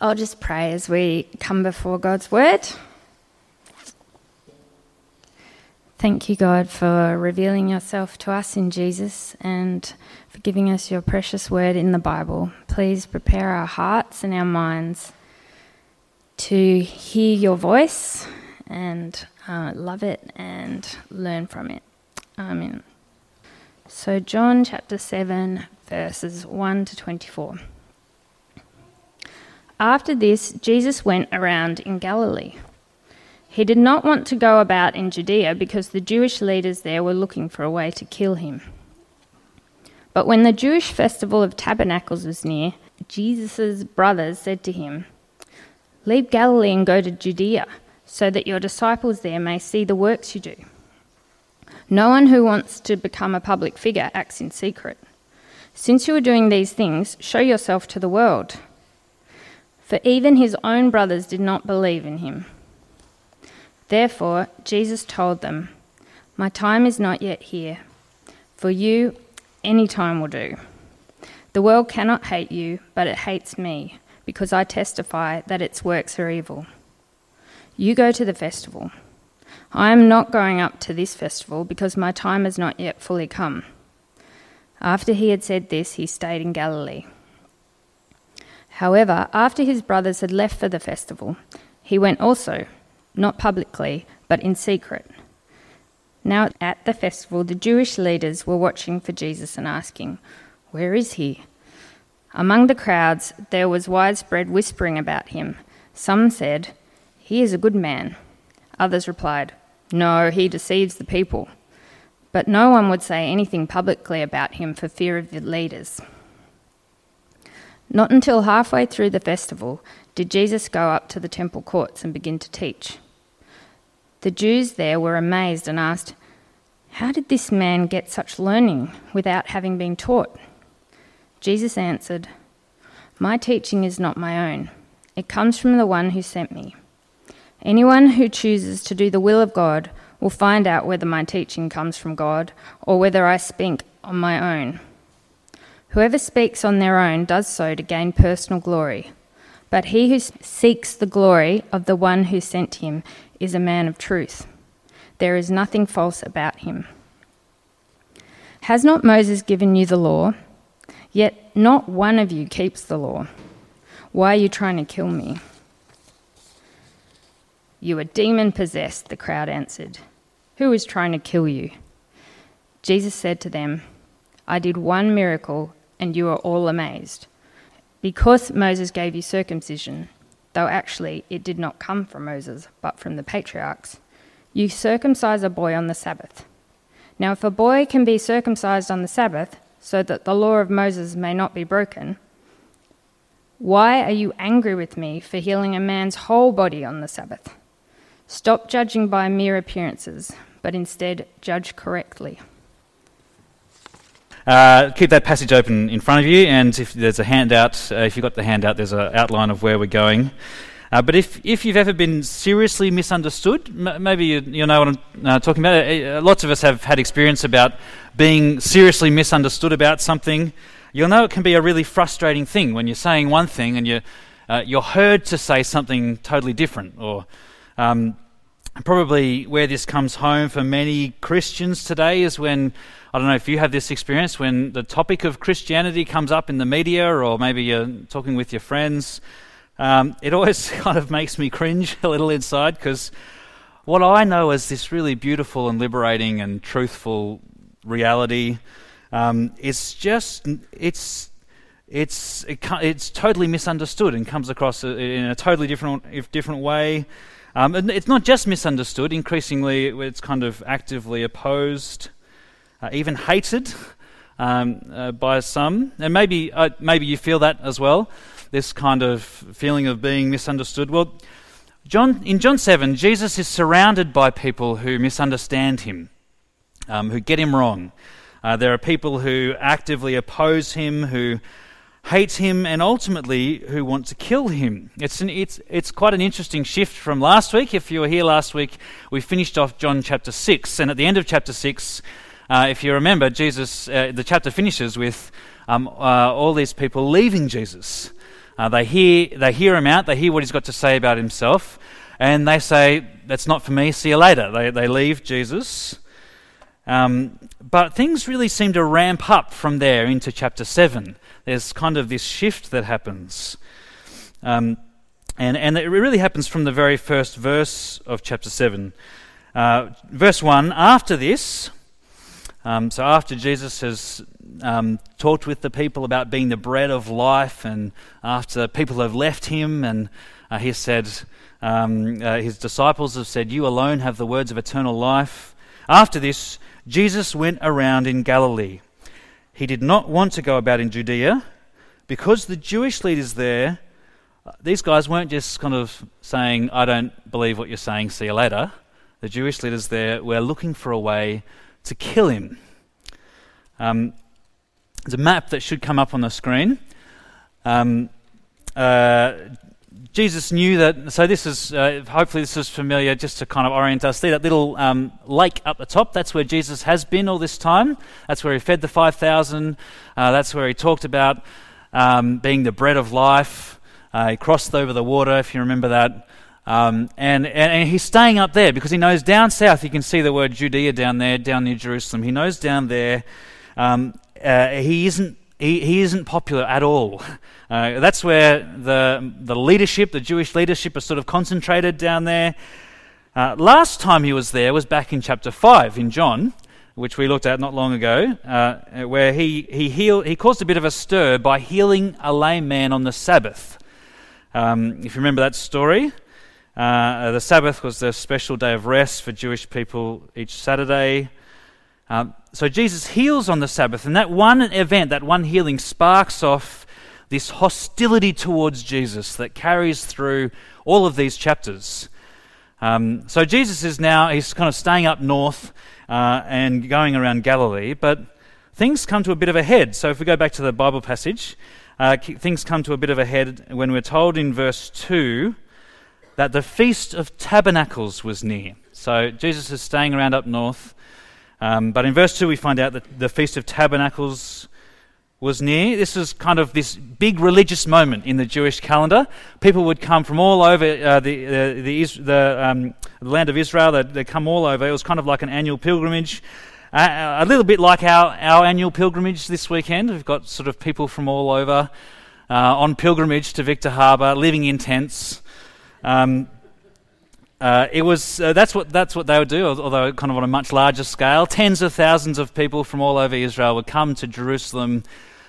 I'll just pray as we come before God's word. Thank you, God, for revealing yourself to us in Jesus and for giving us your precious word in the Bible. Please prepare our hearts and our minds to hear your voice and uh, love it and learn from it. Amen. So, John chapter 7, verses 1 to 24. After this, Jesus went around in Galilee. He did not want to go about in Judea because the Jewish leaders there were looking for a way to kill him. But when the Jewish festival of tabernacles was near, Jesus' brothers said to him, Leave Galilee and go to Judea, so that your disciples there may see the works you do. No one who wants to become a public figure acts in secret. Since you are doing these things, show yourself to the world. For even his own brothers did not believe in him. Therefore, Jesus told them, My time is not yet here. For you, any time will do. The world cannot hate you, but it hates me, because I testify that its works are evil. You go to the festival. I am not going up to this festival because my time has not yet fully come. After he had said this, he stayed in Galilee. However, after his brothers had left for the festival, he went also, not publicly, but in secret. Now at the festival, the Jewish leaders were watching for Jesus and asking, Where is he? Among the crowds, there was widespread whispering about him. Some said, He is a good man. Others replied, No, he deceives the people. But no one would say anything publicly about him for fear of the leaders. Not until halfway through the festival did Jesus go up to the temple courts and begin to teach. The Jews there were amazed and asked, How did this man get such learning without having been taught? Jesus answered, My teaching is not my own, it comes from the one who sent me. Anyone who chooses to do the will of God will find out whether my teaching comes from God or whether I speak on my own. Whoever speaks on their own does so to gain personal glory, but he who seeks the glory of the one who sent him is a man of truth. There is nothing false about him. Has not Moses given you the law? Yet not one of you keeps the law. Why are you trying to kill me? You are demon possessed, the crowd answered. Who is trying to kill you? Jesus said to them, I did one miracle, and you are all amazed. Because Moses gave you circumcision, though actually it did not come from Moses, but from the patriarchs, you circumcise a boy on the Sabbath. Now, if a boy can be circumcised on the Sabbath, so that the law of Moses may not be broken, why are you angry with me for healing a man's whole body on the Sabbath? Stop judging by mere appearances, but instead judge correctly. Uh, keep that passage open in front of you, and if there's a handout, uh, if you've got the handout, there's an outline of where we're going. Uh, but if, if you've ever been seriously misunderstood, m- maybe you, you, know what I'm uh, talking about. Uh, lots of us have had experience about being seriously misunderstood about something. You'll know it can be a really frustrating thing when you're saying one thing and you're, uh, you're heard to say something totally different, or um, probably where this comes home for many Christians today is when, I don't know if you have this experience, when the topic of Christianity comes up in the media or maybe you're talking with your friends. Um, it always kind of makes me cringe a little inside because what I know is this really beautiful and liberating and truthful reality. Um, it's just, it's it's it, it's totally misunderstood and comes across in a totally different if different way. Um, and it's not just misunderstood, increasingly it's kind of actively opposed, uh, even hated um, uh, by some. And maybe, uh, maybe you feel that as well, this kind of feeling of being misunderstood. Well, John, in John 7, Jesus is surrounded by people who misunderstand him, um, who get him wrong. Uh, there are people who actively oppose him, who hate him, and ultimately who want to kill him. It's, an, it's, it's quite an interesting shift from last week. If you were here last week, we finished off John chapter 6, and at the end of chapter 6, uh, if you remember, Jesus, uh, the chapter finishes with um, uh, all these people leaving Jesus. Uh, they, hear, they hear him out, they hear what he's got to say about himself, and they say, That's not for me, see you later. They, they leave Jesus. Um, but things really seem to ramp up from there into chapter 7. There's kind of this shift that happens. Um, and, and it really happens from the very first verse of chapter 7. Uh, verse 1 After this, um, so after Jesus has um, talked with the people about being the bread of life, and after people have left him, and uh, he said, um, uh, his disciples have said, You alone have the words of eternal life. After this, Jesus went around in Galilee. He did not want to go about in Judea because the Jewish leaders there, uh, these guys weren't just kind of saying, I don't believe what you're saying, see you later. The Jewish leaders there were looking for a way to kill him. Um, there's a map that should come up on the screen. Um, uh, Jesus knew that, so this is, uh, hopefully, this is familiar just to kind of orient us. See that little um, lake up the top? That's where Jesus has been all this time. That's where he fed the 5,000. Uh, that's where he talked about um, being the bread of life. Uh, he crossed over the water, if you remember that. Um, and, and, he's staying up there because he knows down south, you can see the word Judea down there, down near Jerusalem. He knows down there um, uh, he, isn't, he, he isn't popular at all. Uh, that's where the, the leadership, the Jewish leadership, are sort of concentrated down there. Uh, last time he was there was back in chapter 5 in John, which we looked at not long ago, uh, where he, he, healed, he caused a bit of a stir by healing a lame man on the Sabbath. Um, if you remember that story, uh, the Sabbath was the special day of rest for Jewish people each Saturday. Um, so Jesus heals on the Sabbath, and that one event, that one healing, sparks off this hostility towards Jesus that carries through all of these chapters. Um, so Jesus is now, he's kind of staying up north uh, and going around Galilee, but things come to a bit of a head. So if we go back to the Bible passage, uh, things come to a bit of a head when we're told in verse 2 that the Feast of Tabernacles was near. So Jesus is staying around up north. Um, but in verse 2, we find out that the Feast of Tabernacles was near. This was kind of this big religious moment in the Jewish calendar. People would come from all over uh, the, the, the, the, um, the, land of Israel, they'd, they'd, come all over. It was kind of like an annual pilgrimage. Uh, a little bit like our, our annual pilgrimage this weekend. We've got sort of people from all over uh, on pilgrimage to Victor Harbor, living in tents. Um, uh, it was uh, that's what that's what they would do, although kind of on a much larger scale. Tens of thousands of people from all over Israel would come to Jerusalem,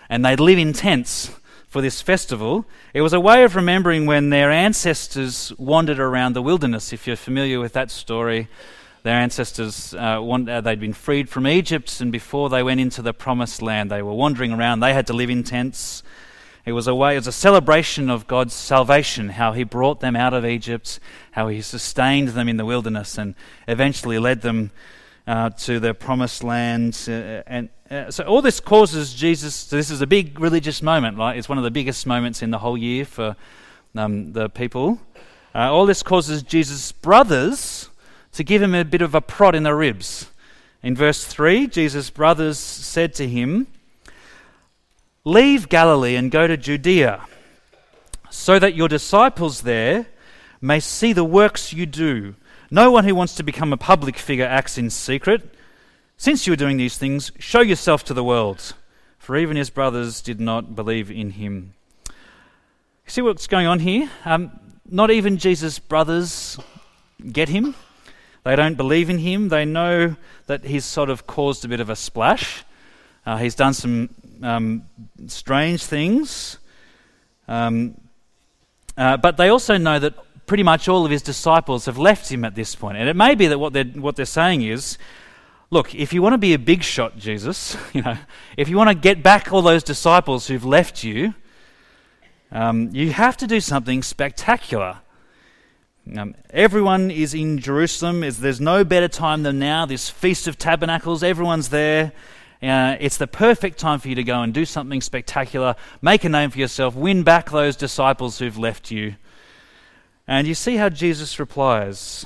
and they'd live in tents for this festival. It was a way of remembering when their ancestors wandered around the wilderness. If you're familiar with that story, their ancestors uh, uh they'd been freed from Egypt, and before they went into the promised land, they were wandering around. They had to live in tents. It was a way, it was a celebration of God's salvation, how He brought them out of Egypt, how He sustained them in the wilderness, and eventually led them uh, to the promised land. Uh, and uh, so all this causes Jesus. So this is a big religious moment, right? It's one of the biggest moments in the whole year for um, the people. Uh, all this causes Jesus' brothers to give him a bit of a prod in the ribs. In verse 3, Jesus' brothers said to him, Leave Galilee and go to Judea, so that your disciples there may see the works you do. No one who wants to become a public figure acts in secret. Since you are doing these things, show yourself to the world. For even his brothers did not believe in him. See what's going on here? Um, not even Jesus' brothers get him. They don't believe in him. They know that he's sort of caused a bit of a splash. Uh, he's done some um, strange things. Um, uh, but they also know that pretty much all of his disciples have left him at this point. And it may be that what they're, what they're saying is look, if you want to be a big shot, Jesus, you know, if you want to get back all those disciples who've left you, um, you have to do something spectacular. Um, everyone is in Jerusalem. There's no better time than now. This Feast of Tabernacles, everyone's there. Uh, it's the perfect time for you to go and do something spectacular, make a name for yourself, win back those disciples who've left you. And you see how Jesus replies.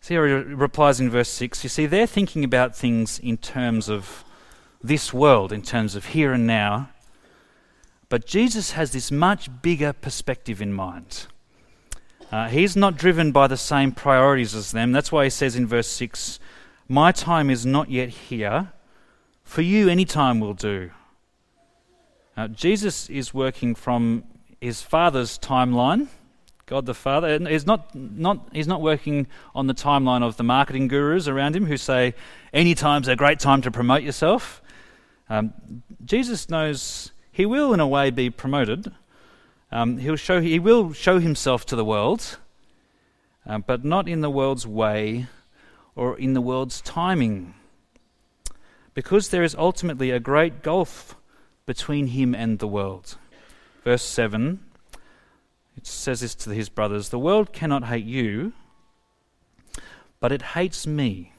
See how he replies in verse 6. You see, they're thinking about things in terms of this world, in terms of here and now. But Jesus has this much bigger perspective in mind. Uh, he's not driven by the same priorities as them. That's why he says in verse 6 My time is not yet here. For you, any time will do. Uh, Jesus is working from his Father's timeline, God the Father. He's not, not, he's not working on the timeline of the marketing gurus around him who say, any time's a great time to promote yourself. Um, Jesus knows he will, in a way, be promoted. Um, he'll show, he will show himself to the world, uh, but not in the world's way or in the world's timing. Because there is ultimately a great gulf between him and the world. Verse 7 it says this to his brothers The world cannot hate you, but it hates me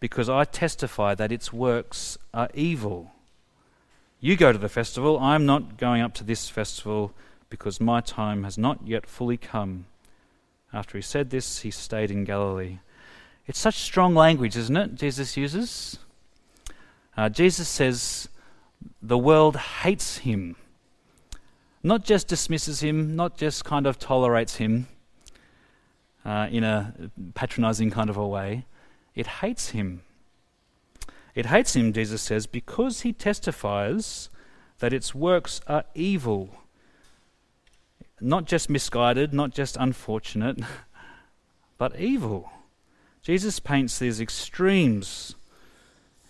because I testify that its works are evil. You go to the festival. I am not going up to this festival because my time has not yet fully come. After he said this, he stayed in Galilee. It's such strong language, isn't it? Jesus uses. Uh, Jesus says the world hates him. Not just dismisses him, not just kind of tolerates him uh, in a patronizing kind of a way, it hates him. It hates him, Jesus says, because he testifies that its works are evil. Not just misguided, not just unfortunate, but evil. Jesus paints these extremes.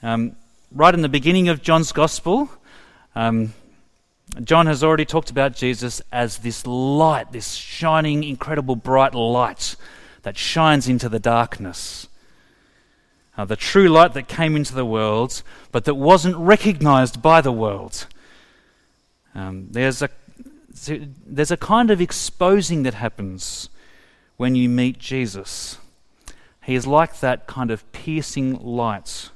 Um, right in the beginning of John's Gospel, um, John has already talked about Jesus as this light, this shining, incredible, bright light that shines into the darkness uh, the true light that came into the world, but that wasn't recognized by the world. Um, there's, a, there's a kind of exposing that happens when you meet Jesus. He is like that kind of piercing light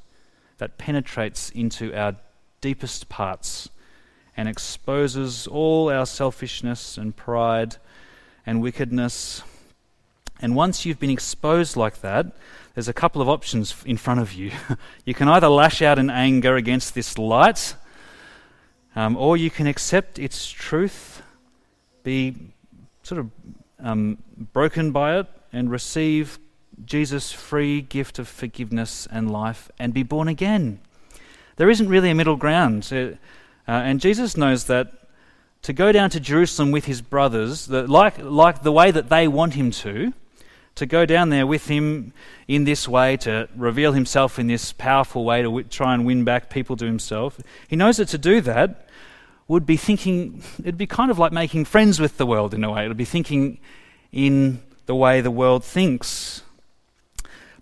that penetrates into our deepest parts and exposes all our selfishness and pride and wickedness. And once you've been exposed like that, there's a couple of options in front of you. you can either lash out in anger against this light, um, or you can accept its truth, be sort of um, broken by it, and receive Jesus' free gift of forgiveness and life and be born again. There isn't really a middle ground. Uh, and Jesus knows that to go down to Jerusalem with his brothers, like, like the way that they want him to, to go down there with him in this way, to reveal himself in this powerful way to w- try and win back people to himself. He knows that to do that would be thinking, it'd be kind of like making friends with the world in a way. It would be thinking in the way the world thinks.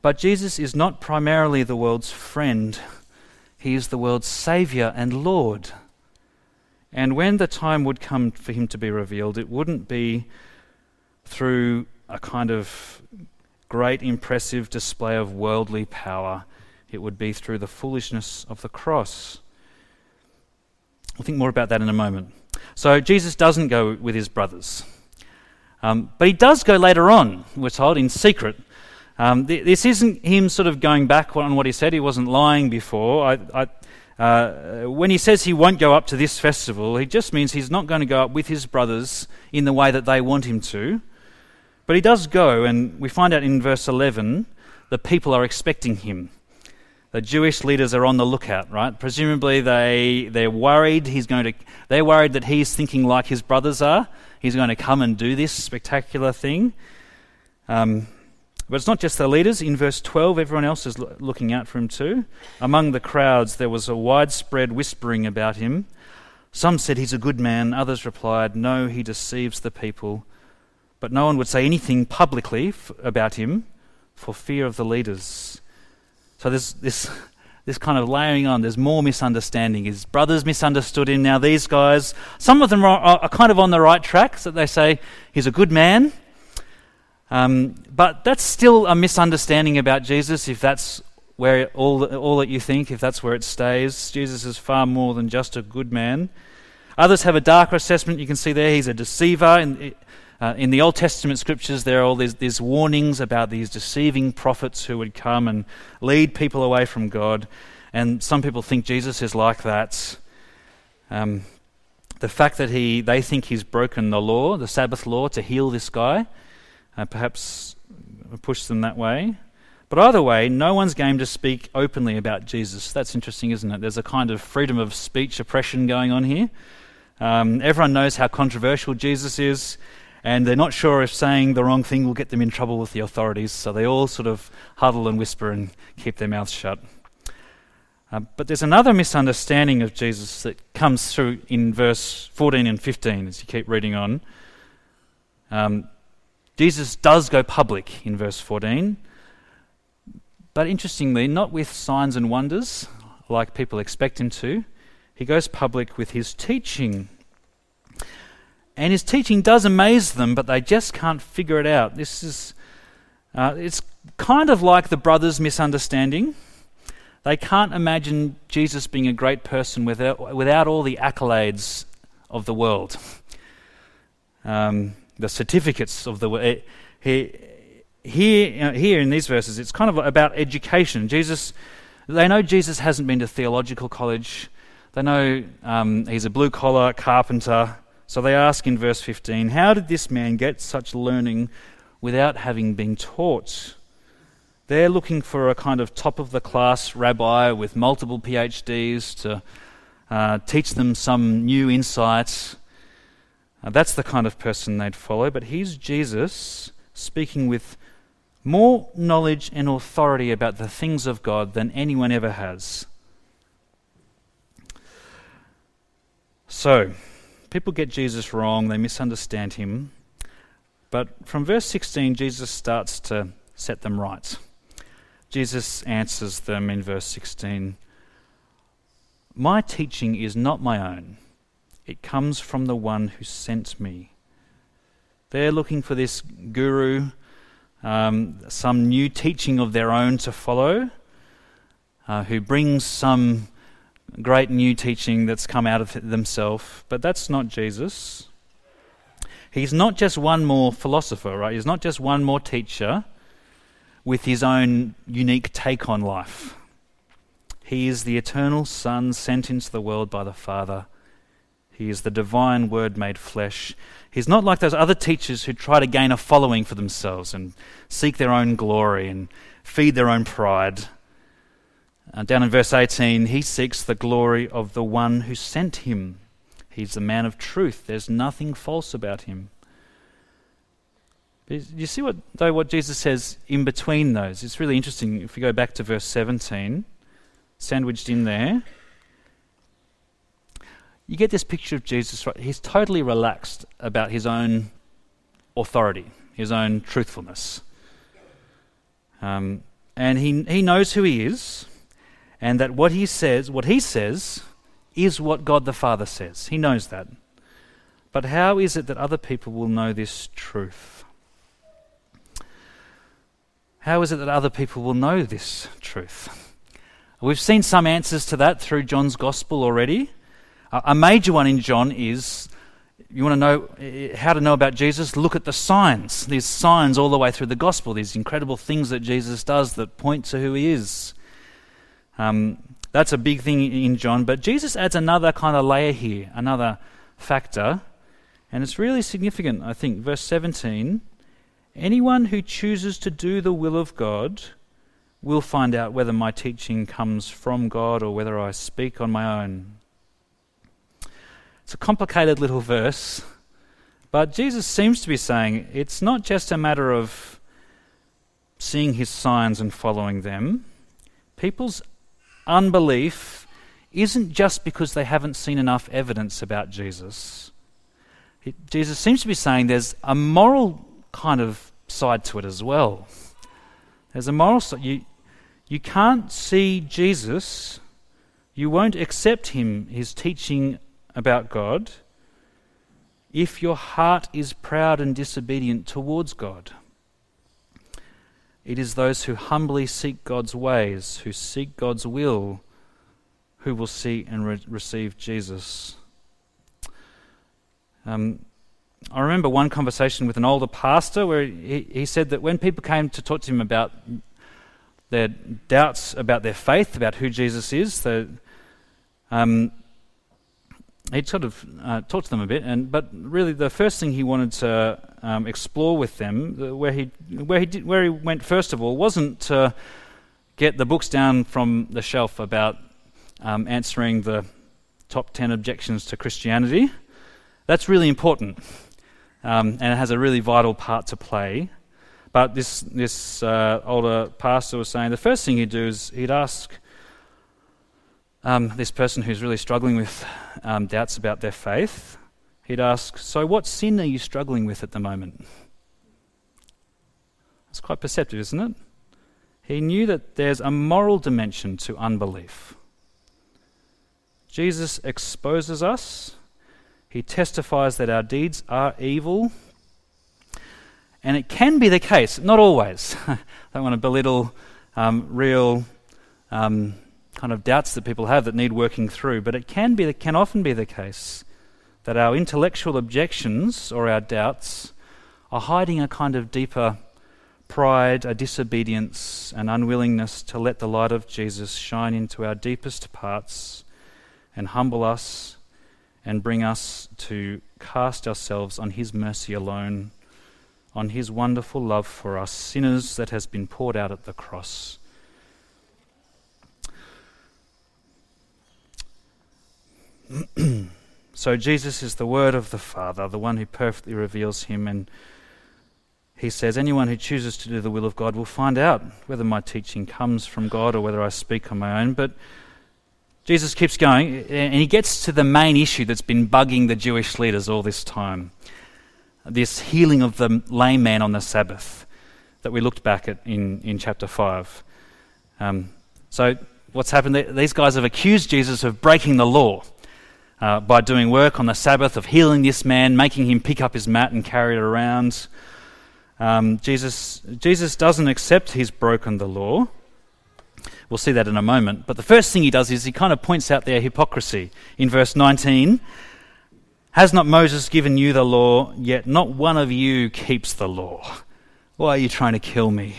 But Jesus is not primarily the world's friend, he is the world's Saviour and Lord. And when the time would come for him to be revealed, it wouldn't be through a kind of great, impressive display of worldly power, it would be through the foolishness of the cross. We'll think more about that in a moment. So, Jesus doesn't go with his brothers. Um, but he does go later on, we're told, in secret. Um, th- this isn't him sort of going back on what he said. He wasn't lying before. I, I, uh, when he says he won't go up to this festival, he just means he's not going to go up with his brothers in the way that they want him to. But he does go, and we find out in verse 11 the people are expecting him. The Jewish leaders are on the lookout, right? Presumably they, they're worried he's going to, they're worried that he's thinking like his brothers are. He's going to come and do this spectacular thing. Um, but it's not just the leaders. In verse 12, everyone else is lo- looking out for him too. Among the crowds, there was a widespread whispering about him. Some said he's a good man, others replied, No, he deceives the people but no one would say anything publicly f- about him for fear of the leaders. So there's this, this kind of layering on. There's more misunderstanding. His brothers misunderstood him. Now these guys, some of them are, are kind of on the right track. So they say he's a good man. Um, but that's still a misunderstanding about Jesus if that's where all, all that you think, if that's where it stays. Jesus is far more than just a good man. Others have a darker assessment. You can see there he's a deceiver. And uh, in the Old Testament scriptures, there are all these, these warnings about these deceiving prophets who would come and lead people away from God. And some people think Jesus is like that. Um, the fact that he, they think he's broken the law, the Sabbath law, to heal this guy, uh, perhaps push them that way. But either way, no one's game to speak openly about Jesus. That's interesting, isn't it? There's a kind of freedom of speech oppression going on here. Um, everyone knows how controversial Jesus is, and they're not sure if saying the wrong thing will get them in trouble with the authorities, so they all sort of huddle and whisper and keep their mouths shut. Uh, but there's another misunderstanding of Jesus that comes through in verse 14 and 15 as you keep reading on. Um, Jesus does go public in verse 14, but interestingly, not with signs and wonders like people expect him to. He goes public with his teaching. And his teaching does amaze them, but they just can't figure it out. This is, uh, it's kind of like the brothers' misunderstanding. They can't imagine Jesus being a great person without, without all the accolades of the world, um, the certificates of the world. Here, here in these verses, it's kind of about education. Jesus, they know Jesus hasn't been to theological college. They know um, he's a blue collar carpenter. So they ask in verse 15, How did this man get such learning without having been taught? They're looking for a kind of top of the class rabbi with multiple PhDs to uh, teach them some new insights. That's the kind of person they'd follow. But here's Jesus speaking with more knowledge and authority about the things of God than anyone ever has. So, people get Jesus wrong, they misunderstand him. But from verse 16, Jesus starts to set them right. Jesus answers them in verse 16 My teaching is not my own, it comes from the one who sent me. They're looking for this guru, um, some new teaching of their own to follow, uh, who brings some great new teaching that's come out of themselves. But that's not Jesus. He's not just one more philosopher, right? He's not just one more teacher with his own unique take on life. He is the eternal Son sent into the world by the Father. He is the divine Word made flesh. He's not like those other teachers who try to gain a following for themselves and seek their own glory and feed their own pride. Uh, down in verse 18, he seeks the glory of the one who sent him. He's the man of truth. There's nothing false about him. You see what though what Jesus says in between those? It's really interesting if we go back to verse 17, sandwiched in there. You get this picture of Jesus, right? He's totally relaxed about his own authority, his own truthfulness. Um, and he, he knows who he is, and that what he says, what he says, is what God the Father says. He knows that. But how is it that other people will know this truth? How is it that other people will know this truth? We've seen some answers to that through John's Gospel already. A major one in John is you want to know eh, how to know about Jesus? Look at the signs. These signs all the way through the Gospel, these incredible things that Jesus does that point to who he is. Um, that's a big thing in John. But Jesus adds another kind of layer here, another factor. And it's really significant, I think. Verse 17 Anyone who chooses to do the will of God will find out whether my teaching comes from God or whether I speak on my own. It's a complicated little verse, but Jesus seems to be saying it's not just a matter of seeing his signs and following them. People's unbelief isn't just because they haven't seen enough evidence about Jesus. Jesus seems to be saying there's a moral kind of side to it as well. There's a moral side. You, you can't see Jesus, you won't accept him, his teaching about God, if your heart is proud and disobedient towards God. It is those who humbly seek God's ways, who seek God's will, who will see and re- receive Jesus. Um, I remember one conversation with an older pastor where he, he said that when people came to talk to him about their doubts about their faith, about who Jesus is, the, um, he sort of uh, talked to them a bit, and but really the first thing he wanted to um, explore with them, uh, where he where he did, where he went first of all, wasn't to get the books down from the shelf about um, answering the top ten objections to Christianity. That's really important, um, and it has a really vital part to play. But this this uh, older pastor was saying the first thing he'd do is he'd ask um, this person who's really struggling with um, doubts about their faith, he'd ask, So, what sin are you struggling with at the moment? It's quite perceptive, isn't it? He knew that there's a moral dimension to unbelief. Jesus exposes us, he testifies that our deeds are evil. And it can be the case, not always. I don't want to belittle um, real um, kind of doubts that people have that need working through, but it can be, it can often be the case that our intellectual objections or our doubts are hiding a kind of deeper pride, a disobedience, an unwillingness to let the light of Jesus shine into our deepest parts and humble us and bring us to cast ourselves on His mercy alone, on His wonderful love for us sinners that has been poured out at the cross. so Jesus is the Word of the Father, the one who perfectly reveals Him, and he says, Anyone who chooses to do the will of God will find out whether my teaching comes from God or whether I speak on my own. But Jesus keeps going, and he gets to the main issue that's been bugging the Jewish leaders all this time this healing of the lame man on the Sabbath that we looked back at in, in chapter 5. Um, so, what's happened? These guys have accused Jesus of breaking the law uh, by doing work on the Sabbath of healing this man, making him pick up his mat and carry it around. Um, Jesus, Jesus doesn't accept he's broken the law. We'll see that in a moment. But the first thing he does is he kind of points out their hypocrisy. In verse 19, Has not Moses given you the law, yet not one of you keeps the law? Why are you trying to kill me?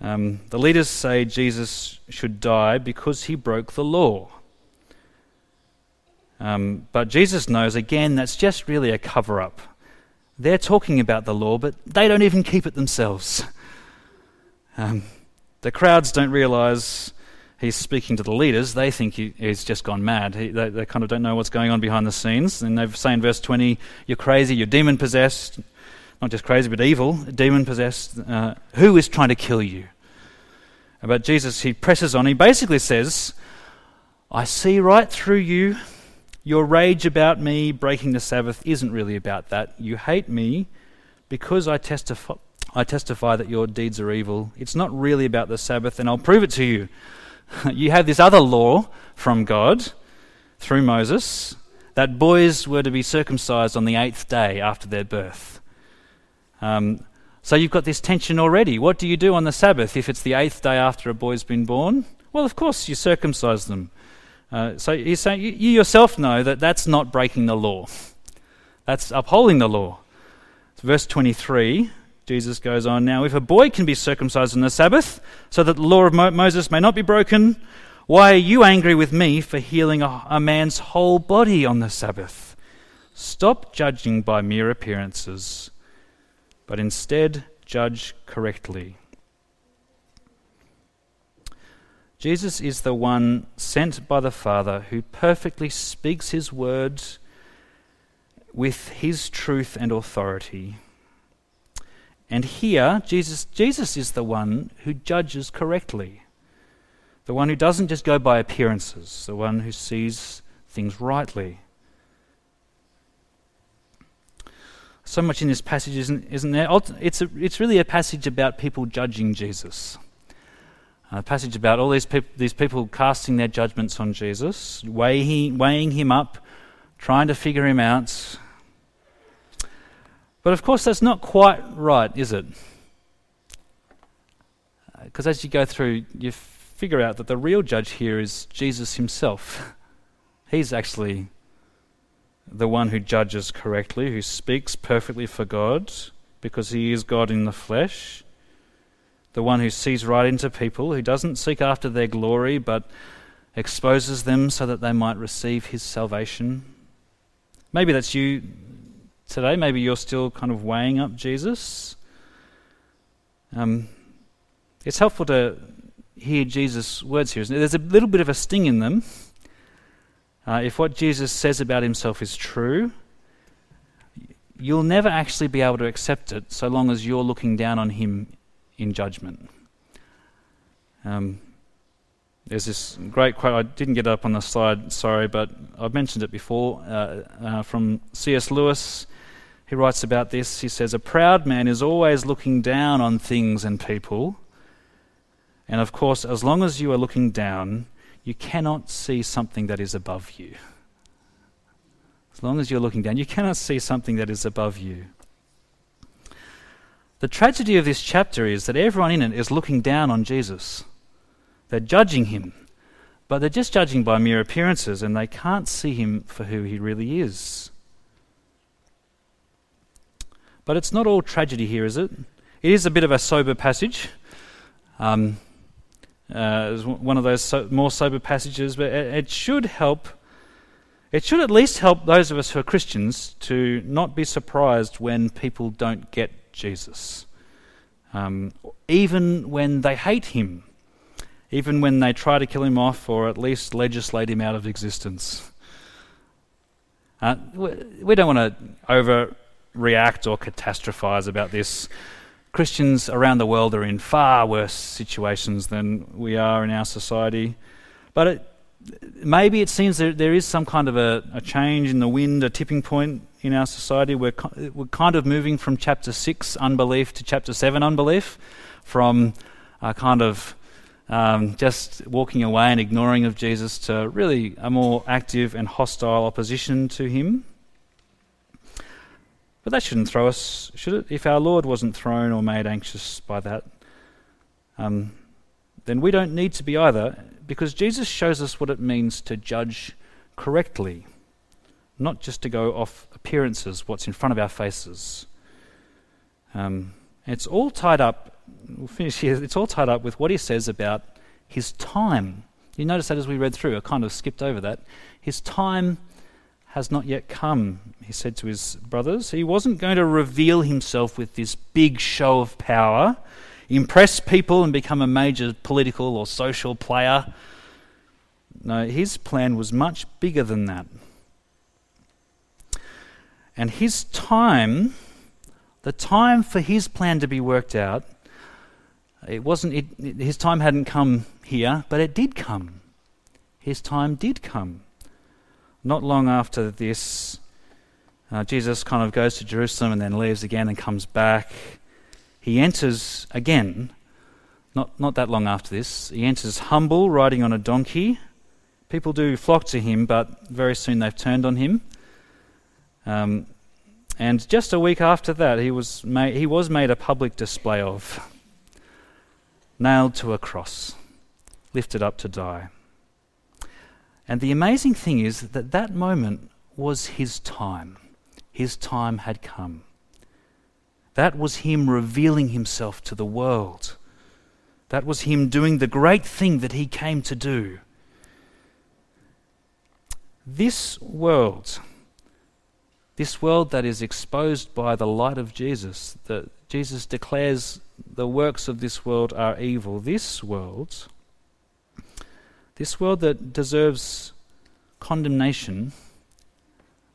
Um, the leaders say Jesus should die because he broke the law. Um, but Jesus knows, again, that's just really a cover up. They're talking about the law, but they don't even keep it themselves. Um, the crowds don't realize he's speaking to the leaders. They think he, he's just gone mad. He, they, they, kind of don't know what's going on behind the scenes. And they say in verse 20, You're crazy, you're demon possessed. Not just crazy, but evil, demon possessed. Uh, who is trying to kill you? But Jesus, he presses on. He basically says, I see right through you. Your rage about me breaking the Sabbath isn't really about that. You hate me because I testify, I testify that your deeds are evil. It's not really about the Sabbath, and I'll prove it to you. you have this other law from God through Moses that boys were to be circumcised on the eighth day after their birth. Um, so you've got this tension already. What do you do on the Sabbath if it's the eighth day after a boy's been born? Well, of course, you circumcise them. Uh, so he's saying, you, you yourself know that that's not breaking the law, that's upholding the law. So verse 23, Jesus goes on Now, if a boy can be circumcised on the Sabbath, so that the law of Mo- Moses may not be broken, why are you angry with me for healing a, a man's whole body on the Sabbath? Stop judging by mere appearances, but instead judge correctly. Jesus is the one sent by the Father who perfectly speaks his words with his truth and authority. And here, Jesus, Jesus is the one who judges correctly, the one who doesn't just go by appearances, the one who sees things rightly. So much in this passage, isn't, isn't there? It's, a, it's really a passage about people judging Jesus a passage about all these, peop- these people casting their judgments on Jesus, weighing, weighing him up, trying to figure him out. But of course, that's not quite right, is it? Uh, because as you go through, you figure out that the real judge here is Jesus himself. He's actually the one who judges correctly, who speaks perfectly for God, because he is God in the flesh the one who sees right into people, who doesn't seek after their glory, but exposes them so that they might receive his salvation. Maybe that's you today. Maybe you're still kind of weighing up Jesus. Um, it's helpful to hear Jesus' words here. There's a little bit of a sting in them. Uh, if what Jesus says about himself is true, you'll never actually be able to accept it so long as you're looking down on him in judgment. Um, there's this great quote, I didn't get it up on the slide, sorry, but I've mentioned it before, uh, uh, from C.S. Lewis. He writes about this. He says, A proud man is always looking down on things and people. And of course, as long as you are looking down, you cannot see something that is above you. As long as you're looking down, you cannot see something that is above you. The tragedy of this chapter is that everyone in it is looking down on Jesus. They're judging him, but they're just judging by mere appearances and they can't see him for who he really is. But it's not all tragedy here, is it? It is a bit of a sober passage. Um, uh, it's one of those so, more sober passages, but it, it should help. It should at least help those of us who are Christians to not be surprised when people don't get Jesus, um, even when they hate him, even when they try to kill him off or at least legislate him out of existence. Uh, we don't want to overreact or catastrophize about this. Christians around the world are in far worse situations than we are in our society. But it, maybe it seems that there is some kind of a, a, change in the wind, a tipping point in our society. We're, we're kind of moving from chapter 6 unbelief to chapter 7 unbelief, from a kind of um, just walking away and ignoring of Jesus to really a more active and hostile opposition to him. But that shouldn't throw us, should it? If our Lord wasn't thrown or made anxious by that, um, then we don't need to be either, because Jesus shows us what it means to judge correctly, not just to go off appearances, what's in front of our faces. Um, it's all tied up, we'll finish here, it's all tied up with what he says about his time. You notice that as we read through, I kind of skipped over that. His time has not yet come, he said to his brothers. He wasn't going to reveal himself with this big show of power, impress people, and become a major political or social player. No, his plan was much bigger than that. And his time, the time for his plan to be worked out, it wasn't, it, his time hadn't come here, but it did come. His time did come. Not long after this, uh, Jesus kind of goes to Jerusalem and then leaves again and comes back. He enters again, not, not that long after this. He enters humble, riding on a donkey. People do flock to him, but very soon they've turned on him. Um, and just a week after that, he was, made, he was made a public display of, nailed to a cross, lifted up to die. And the amazing thing is that that moment was his time. His time had come. That was him revealing himself to the world. That was him doing the great thing that he came to do. This world, this world that is exposed by the light of Jesus, that Jesus declares the works of this world are evil, this world this world that deserves condemnation,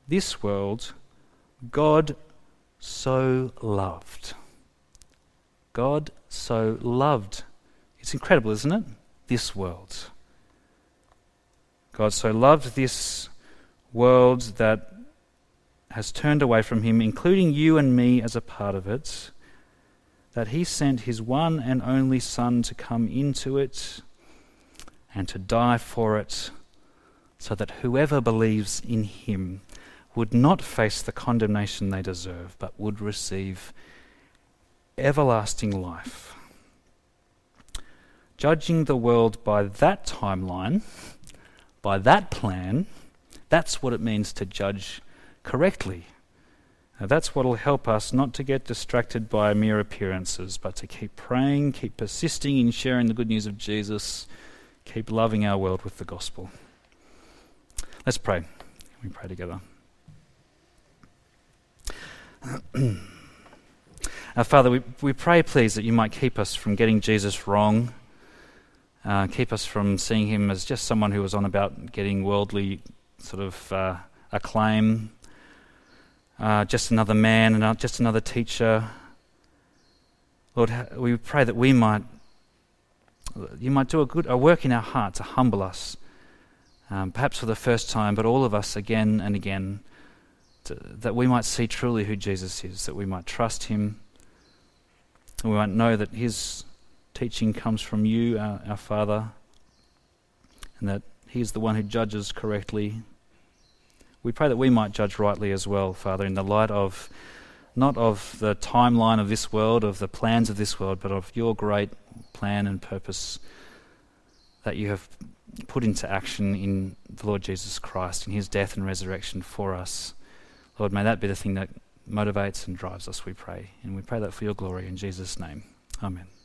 this world, God so loved. God so loved. It's incredible, isn't it? This world. God so loved this world that has turned away from Him, including you and me as a part of it, that He sent His one and only Son to come into it and to die for it, so that whoever believes in him would not face the condemnation they deserve, but would receive everlasting life. Judging the world by that timeline, by that plan, that's what it means to judge correctly. Now that's what will help us not to get distracted by mere appearances, but to keep praying, keep persisting in sharing the good news of Jesus keep loving our world with the gospel. Let's pray. We pray together. Our Father, we, we pray, please, that you might keep us from getting Jesus wrong. Uh, keep us from seeing him as just someone who was on about getting worldly sort of uh, acclaim, uh, just another man and just another teacher. Lord, we pray that we might, you might do a good a work in our heart to humble us, um, perhaps for the first time, but all of us again and again, to, that we might see truly who Jesus is, that we might trust him, and we might know that his teaching comes from you, our, our Father, and that He is the one who judges correctly. We pray that we might judge rightly as well, Father, in the light of not of the timeline of this world, of the plans of this world, but of your great plan and purpose that you have put into action in the Lord Jesus Christ, in his death and resurrection for us. Lord, may that be the thing that motivates and drives us, we pray. And we pray that for your glory in Jesus' name. Amen.